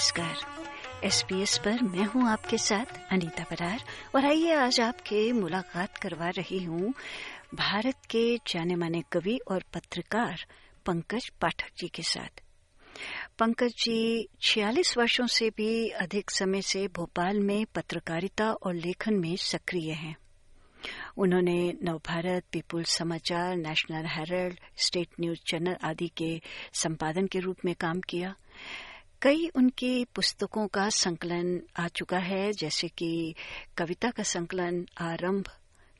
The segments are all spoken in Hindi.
नमस्कार। एसपीएस पर मैं हूँ आपके साथ अनीता बरार और आइए आज आपके मुलाकात करवा रही हूँ भारत के जाने माने कवि और पत्रकार पंकज पाठक जी के साथ। पंकज जी 46 वर्षों से भी अधिक समय से भोपाल में पत्रकारिता और लेखन में सक्रिय हैं। उन्होंने Navbharat, Peoples Samachar, National Herald, State News channel आदि के संपादन के रूप में काम किया। कई उनकी पुस्तकों का संकलन आ चुका है, जैसे कि कविता का संकलन, आरंभ,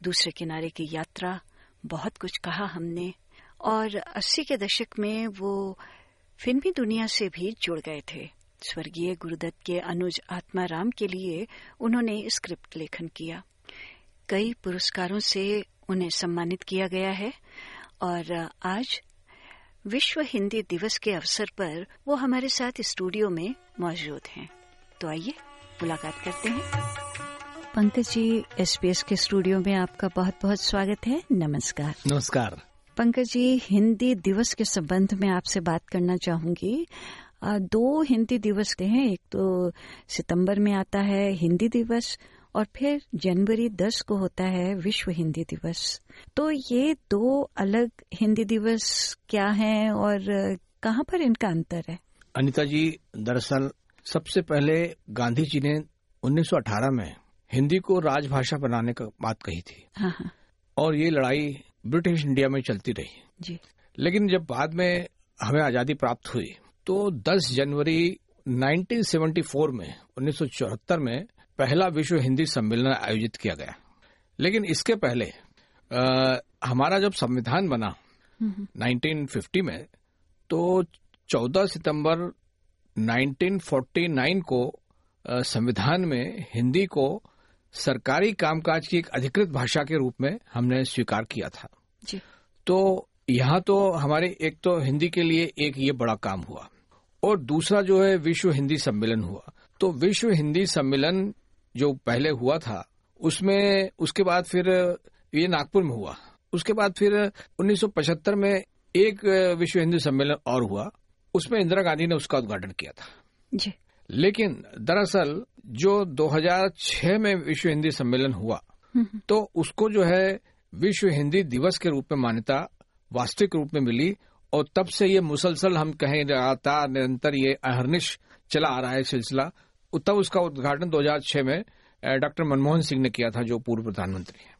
दूसरे किनारे की यात्रा, बहुत कुछ कहा हमने, और अस्सी के दशक में वो फिल्मी दुनिया से भी जुड़ गए थे। स्वर्गीय गुरुदत्त के अनुज आत्माराम के लिए उन्होंने स्क्रिप्ट लेखन किया। कई पुरस्कारों से उन्हें सम्मानित किया गया है, और आज विश्व हिंदी दिवस के अवसर पर वो हमारे साथ स्टूडियो में मौजूद हैं। तो आइए मुलाकात करते हैं। पंकज जी एसपीएस के स्टूडियो में आपका बहुत बहुत स्वागत है। नमस्कार। नमस्कार। पंकज जी हिंदी दिवस के संबंध में आपसे बात करना चाहूँगी। दो हिंदी दिवस के हैं। एक तो सितंबर में आता है हिंदी दिवस और फिर जनवरी 10 को होता है विश्व हिंदी दिवस। तो ये दो अलग हिंदी दिवस क्या हैं और कहाँ पर इनका अंतर है? अनिता जी दरअसल सबसे पहले गांधी जी ने 1918 में हिंदी को राजभाषा बनाने का बात कही थी। हाँ हाँ। और ये लड़ाई ब्रिटिश इंडिया में चलती रही। जी। लेकिन जब बाद में हमें आज़ादी प्राप्त हुई तो 10 जनवरी 1974 में उन्नीस सौ चौहत्तर में पहला विश्व हिंदी सम्मेलन आयोजित किया गया। लेकिन इसके पहले आ, हमारा जब संविधान बना 1950 में तो 14 सितंबर 1949 को संविधान में हिंदी को सरकारी कामकाज की एक अधिकृत भाषा के रूप में हमने स्वीकार किया था। जी। तो यहाँ तो हमारे एक तो हिंदी के लिए एक ये बड़ा काम हुआ और दूसरा जो है विश्व हिंदी सम्मेलन हुआ। तो विश्व हिंदी सम्मेलन जो पहले हुआ था उसमें उसके बाद फिर ये नागपुर में हुआ। उसके बाद फिर 1975 में एक विश्व हिंदी सम्मेलन और हुआ। उसमें इंदिरा गांधी ने उसका उद्घाटन किया था। जी। लेकिन दरअसल जो 2006 में विश्व हिंदी सम्मेलन हुआ तो उसको जो है विश्व हिंदी दिवस के रूप में मान्यता वास्तविक रूप में मिली और तब से ये मुसलसल हम कहें लगातार निरंतर ये अहरनिश चला आ रहा है सिलसिला। तब उसका उद्घाटन 2006 में डॉक्टर मनमोहन सिंह ने किया था जो पूर्व प्रधानमंत्री हैं।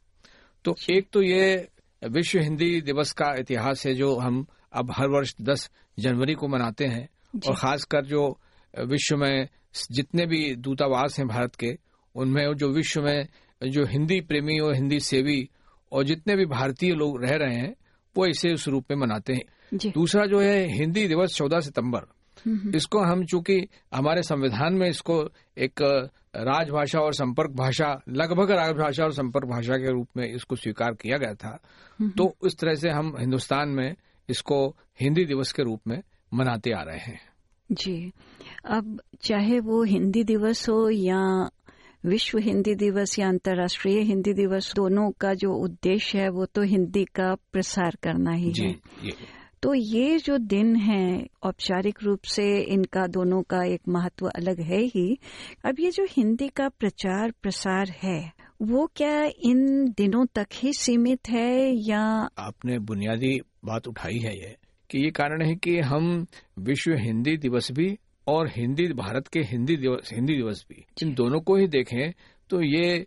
तो एक तो ये विश्व हिंदी दिवस का इतिहास है जो हम अब हर वर्ष 10 जनवरी को मनाते हैं और खासकर जो विश्व में जितने भी दूतावास हैं भारत के उनमें जो विश्व में जो हिंदी प्रेमी और हिंदी सेवी और जितने भी भारतीय लोग रह रहे हैं वो इसे उस रूप में मनाते हैं। दूसरा जो है हिंदी दिवस चौदह सितंबर इसको हम चूँकि हमारे संविधान में इसको एक राजभाषा और संपर्क भाषा लगभग राजभाषा और संपर्क भाषा के रूप में इसको स्वीकार किया गया था। तो इस तरह से हम हिंदुस्तान में इसको हिंदी दिवस के रूप में मनाते आ रहे हैं। जी। अब चाहे वो हिंदी दिवस हो या विश्व हिंदी दिवस या अंतर्राष्ट्रीय हिंदी दिवस दोनों का जो उद्देश्य है वो तो हिंदी का प्रसार करना ही जी, है। तो ये जो दिन है औपचारिक रूप से इनका दोनों का एक महत्व अलग है ही। अब ये जो हिंदी का प्रचार प्रसार है वो क्या इन दिनों तक ही सीमित है या आपने बुनियादी बात उठाई है ये कि ये कारण है कि हम विश्व हिंदी दिवस भी और हिंदी भारत के हिंदी दिवस हिंदी दिवस भी इन दोनों को ही देखें तो ये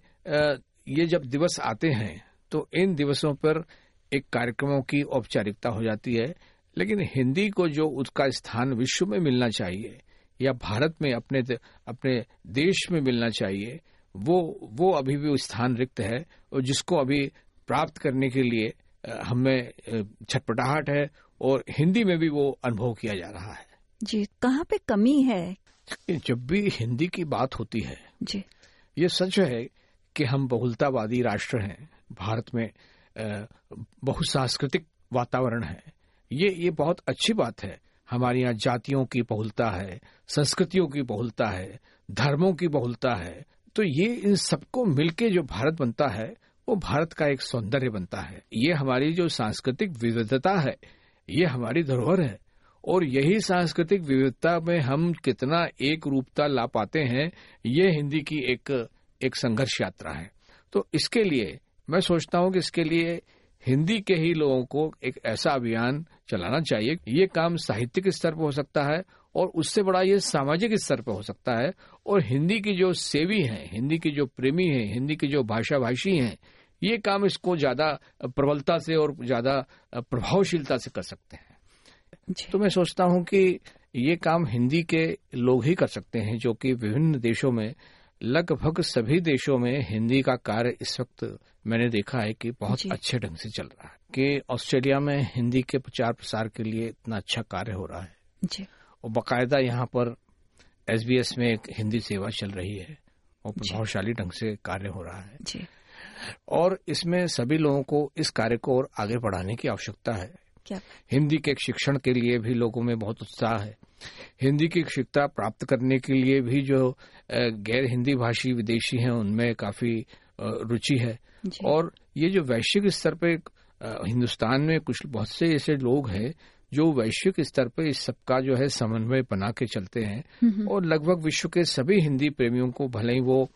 ये जब दिवस आते हैं तो इन दिवसों पर एक कार्यक्रमों की औपचारिकता हो जाती है लेकिन हिंदी को जो उसका स्थान विश्व में मिलना चाहिए या भारत में अपने अपने देश में मिलना चाहिए वो वो अभी भी स्थान रिक्त है और जिसको अभी प्राप्त करने के लिए हमें छटपटाहट है और हिंदी में भी वो अनुभव किया जा रहा है। जी कहाँ पे कमी है? जब भी हिंदी की बात होती है जी। ये सच है कि हम बहुलतावादी राष्ट्र हैं भारत में बहुसांस्कृतिक वातावरण है। ये ये बहुत अच्छी बात है। हमारे यहाँ जातियों की बहुलता है, संस्कृतियों की बहुलता है, धर्मों की बहुलता है। तो ये इन सबको मिलके जो भारत बनता है, वो भारत का एक सौंदर्य बनता है। ये हमारी जो सांस्कृतिक विविधता है, ये हमारी धरोहर है। और यही सांस्कृतिक विविधता में हम कितना एक रूपता ला पाते हैं, ये हिंदी की एक एक संघर्ष यात्रा है। तो इसके लिए मैं सोचता हूँ कि इसके लिए हिंदी के ही लोगों को एक ऐसा अभियान चलाना चाहिए। ये काम साहित्यिक स्तर पर हो सकता है और उससे बड़ा ये सामाजिक स्तर पर हो सकता है। और हिंदी की जो सेवी हैं हिंदी की जो प्रेमी हैं हिंदी की जो भाषा भाषी हैं ये काम इसको ज़्यादा प्रबलता से और ज़्यादा प्रभावशीलता से कर सकते हैं। तो मैं सोचता हूँ कि ये काम हिंदी के लोग ही कर सकते हैं जो कि विभिन्न देशों में लगभग सभी देशों में हिंदी का कार्य इस वक्त मैंने देखा है कि बहुत अच्छे ढंग से चल रहा है कि ऑस्ट्रेलिया में हिंदी के प्रचार प्रसार के लिए इतना अच्छा कार्य हो रहा है जी। और बाकायदा यहाँ पर एसबीएस में एक हिंदी सेवा चल रही है और प्रभावशाली ढंग से कार्य हो रहा है जी। और इसमें सभी लोगों को इस कार्य को और आगे बढ़ाने की आवश्यकता है क्या? हिंदी के शिक्षण के लिए भी लोगों में बहुत उत्साह है हिंदी की शिक्षा प्राप्त करने के लिए भी जो गैर हिंदी भाषी विदेशी हैं उनमें काफ़ी रुचि है। और ये जो वैश्विक स्तर पे हिंदुस्तान में कुछ बहुत से ऐसे लोग हैं जो वैश्विक स्तर पर इस सबका जो है समन्वय बना के चलते हैं। और लगभग विश्व के सभी हिंदी प्रेमियों को भले ही वो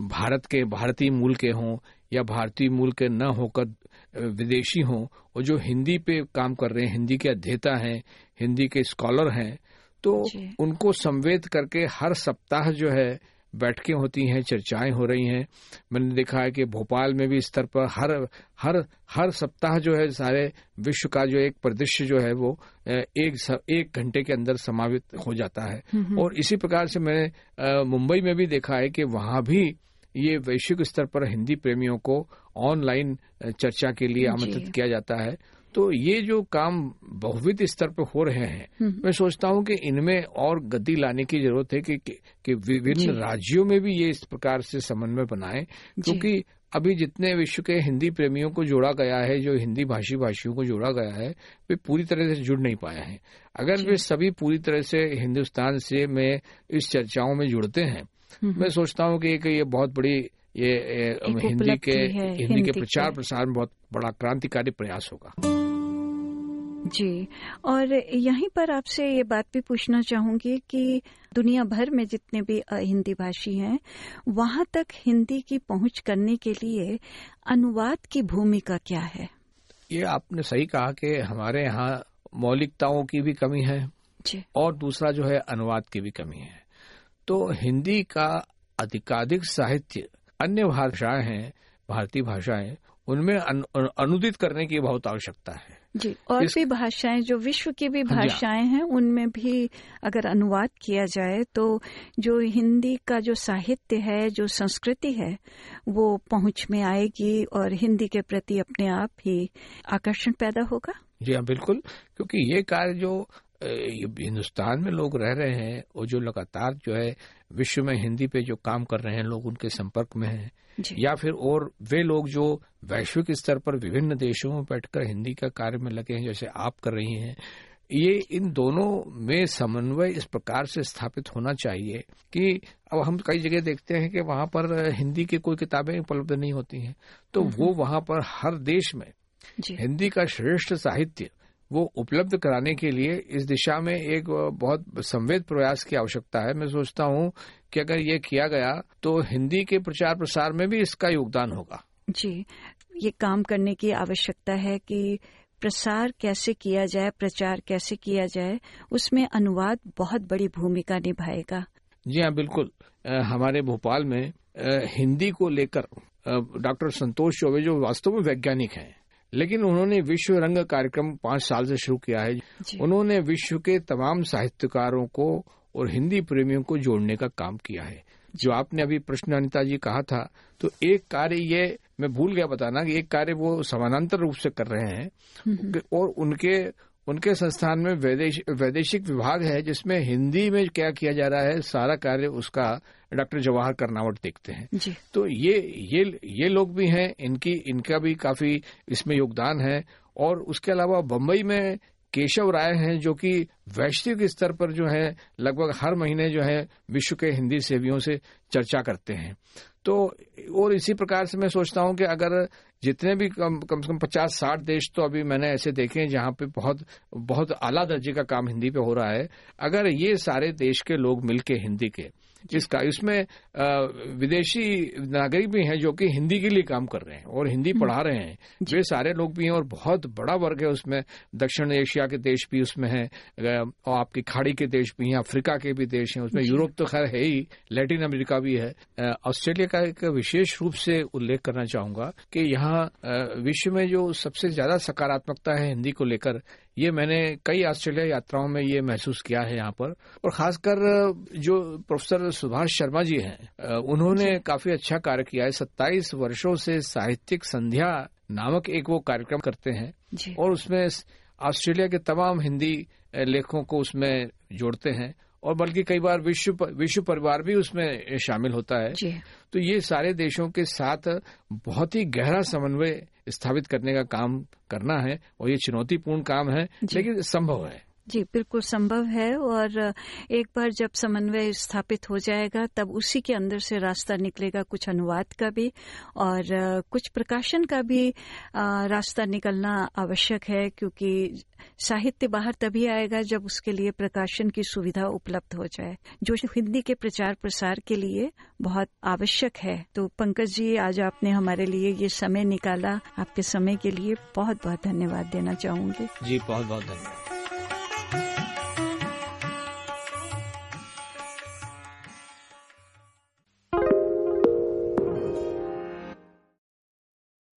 भारत के भारतीय मूल के हों या भारतीय मूल के न होकर विदेशी हों और जो हिंदी पे काम कर रहे हैं हिंदी के अध्येता हैं हिंदी के स्कॉलर हैं तो उनको संवेद करके हर सप्ताह जो है बैठकें होती हैं चर्चाएँ हो रही हैं। मैंने देखा है कि भोपाल में भी स्तर पर हर हर हर सप्ताह जो है सारे विश्व का जो एक परिदृश्य जो है वो एक एक घंटे के अंदर समावित हो जाता है। और इसी प्रकार से मैंने मुंबई में भी देखा है कि वहाँ भी ये वैश्विक स्तर पर हिंदी प्रेमियों को ऑनलाइन चर्चा के लिए आमंत्रित किया जाता है। तो ये जो काम बहुविध स्तर पर हो रहे हैं हम्म। मैं सोचता हूँ कि इनमें और गति लाने की ज़रूरत है कि, कि विभिन्न राज्यों में भी ये इस प्रकार से समन्वय बनाए क्योंकि अभी जितने विश्व के हिंदी प्रेमियों को जोड़ा गया है जो हिंदी भाषी भाषियों को जोड़ा गया है वे पूरी तरह से जुड़ नहीं पाए हैं। अगर वे सभी पूरी तरह से हिंदुस्तान से में इस चर्चाओं में जुड़ते हैं हम्म। मैं सोचता हूँ कि ये बहुत बड़ी ये हिंदी के हिंदी के। प्रचार प्रसार में बहुत बड़ा क्रांतिकारी प्रयास होगा। जी और यहीं पर आपसे ये बात भी पूछना चाहूँगी कि दुनिया भर में जितने भी हिंदी भाषी हैं वहाँ तक हिंदी की पहुँच करने के लिए अनुवाद की भूमिका क्या है? ये आपने सही कहा कि हमारे यहाँ मौलिकताओं की भी कमी है जी। और दूसरा जो है अनुवाद की भी कमी है। तो हिंदी का अधिकाधिक साहित्य अन्य भाषाएँ हैं भारतीय भाषाएँ उनमें अनुदित करने की बहुत आवश्यकता है। जी और इस... भी भाषाएँ जो विश्व की भी हाँ हाँ। भाषाएँ हैं उनमें भी अगर अनुवाद किया जाए तो जो हिंदी का जो साहित्य है जो संस्कृति है वो पहुँच में आएगी और हिंदी के प्रति अपने आप ही आकर्षण पैदा होगा जी हाँ बिल्कुल क्योंकि ये कार्य जो हिंदुस्तान में लोग रह रहे हैं और जो लगातार जो है विश्व में हिंदी पे जो काम कर रहे हैं लोग उनके संपर्क में हैं। या फिर और वे लोग जो वैश्विक स्तर पर विभिन्न देशों में बैठकर हिंदी का कार्य में लगे हैं जैसे आप कर रही हैं ये इन दोनों में समन्वय इस प्रकार से स्थापित होना चाहिए कि अब हम कई जगह देखते हैं कि वहाँ पर हिंदी की कोई किताबें उपलब्ध नहीं होती हैं। तो वो वहाँ पर हर देश में हिंदी का श्रेष्ठ साहित्य वो उपलब्ध कराने के लिए इस दिशा में एक बहुत संवेद प्रयास की आवश्यकता है। मैं सोचता हूँ कि अगर ये किया गया तो हिंदी के प्रचार प्रसार में भी इसका योगदान होगा। जी ये काम करने की आवश्यकता है कि प्रसार कैसे किया जाए प्रचार कैसे किया जाए उसमें अनुवाद बहुत बड़ी भूमिका निभाएगा। जी हाँ बिल्कुल। हमारे भोपाल में हिंदी को लेकर डॉक्टर संतोष चौबे जो वास्तव में वैज्ञानिक हैं लेकिन उन्होंने विश्व रंग कार्यक्रम पाँच साल से शुरू किया है। उन्होंने विश्व के तमाम साहित्यकारों को और हिंदी प्रेमियों को जोड़ने का काम किया है। जो आपने अभी प्रश्न अनिता जी कहा था तो एक कार्य ये मैं भूल गया बताना कि एक कार्य वो समानांतर रूप से कर रहे हैं। हम्म। और उनके उनके संस्थान में वैदेशिक विभाग है जिसमें हिंदी में क्या किया जा रहा है सारा कार्य उसका डॉक्टर जवाहर करनावट देखते हैं जी। तो ये ये ये लोग भी हैं इनकी इनका भी काफ़ी इसमें योगदान है और उसके अलावा बम्बई में केशव राय हैं जो कि वैश्विक स्तर पर जो है लगभग हर महीने जो है विश्व के हिंदी सेवियों से चर्चा करते हैं तो और इसी प्रकार से मैं सोचता हूँ कि अगर जितने भी कम कम से कम पचास साठ देश तो अभी मैंने ऐसे देखे हैं जहाँ पे बहुत बहुत आला दर्जे का काम हिंदी पे हो रहा है। अगर ये सारे देश के लोग मिलके हिंदी के जिसका इसमें विदेशी नागरिक भी हैं जो कि हिंदी के लिए काम कर रहे हैं और हिंदी पढ़ा रहे हैं। वे सारे लोग भी हैं और बहुत बड़ा वर्ग है उसमें। दक्षिण एशिया के देश भी उसमें हैं और आपकी खाड़ी के देश भी हैं अफ्रीका के भी देश हैं उसमें यूरोप तो खैर है ही लैटिन अमेरिका भी है। ऑस्ट्रेलिया का एक विशेष रूप से उल्लेख करना चाहूँगा कि यहाँ विश्व में जो सबसे ज़्यादा सकारात्मकता है हिंदी को लेकर ये मैंने कई ऑस्ट्रेलिया यात्राओं में ये महसूस किया है यहाँ पर। और खासकर जो प्रोफेसर सुभाष शर्मा जी हैं उन्होंने काफ़ी अच्छा कार्य किया है। सत्ताईस वर्षों से साहित्यिक संध्या नामक एक वो कार्यक्रम करते हैं और उसमें ऑस्ट्रेलिया के तमाम हिंदी लेखकों को उसमें जोड़ते हैं और बल्कि कई बार विश्व विश्व परिवार भी उसमें शामिल होता है। तो ये सारे देशों के साथ बहुत ही गहरा समन्वय स्थापित करने का काम करना है और ये चुनौतीपूर्ण काम है लेकिन संभव है। जी, बिल्कुल संभव है और एक बार जब समन्वय स्थापित हो जाएगा, तब उसी के अंदर से रास्ता निकलेगा कुछ अनुवाद का भी और कुछ प्रकाशन का भी रास्ता निकलना आवश्यक है क्योंकि साहित्य बाहर तभी आएगा जब उसके लिए प्रकाशन की सुविधा उपलब्ध हो जाए। जो हिंदी के प्रचार प्रसार के लिए बहुत आवश्यक है। तो पंकज जी, आज आपने हमारे लिए ये समय निकाला। आपके समय के लिए बहुत बहुत धन्यवाद देना चाहूँगी। जी बहुत बहुत धन्यवाद।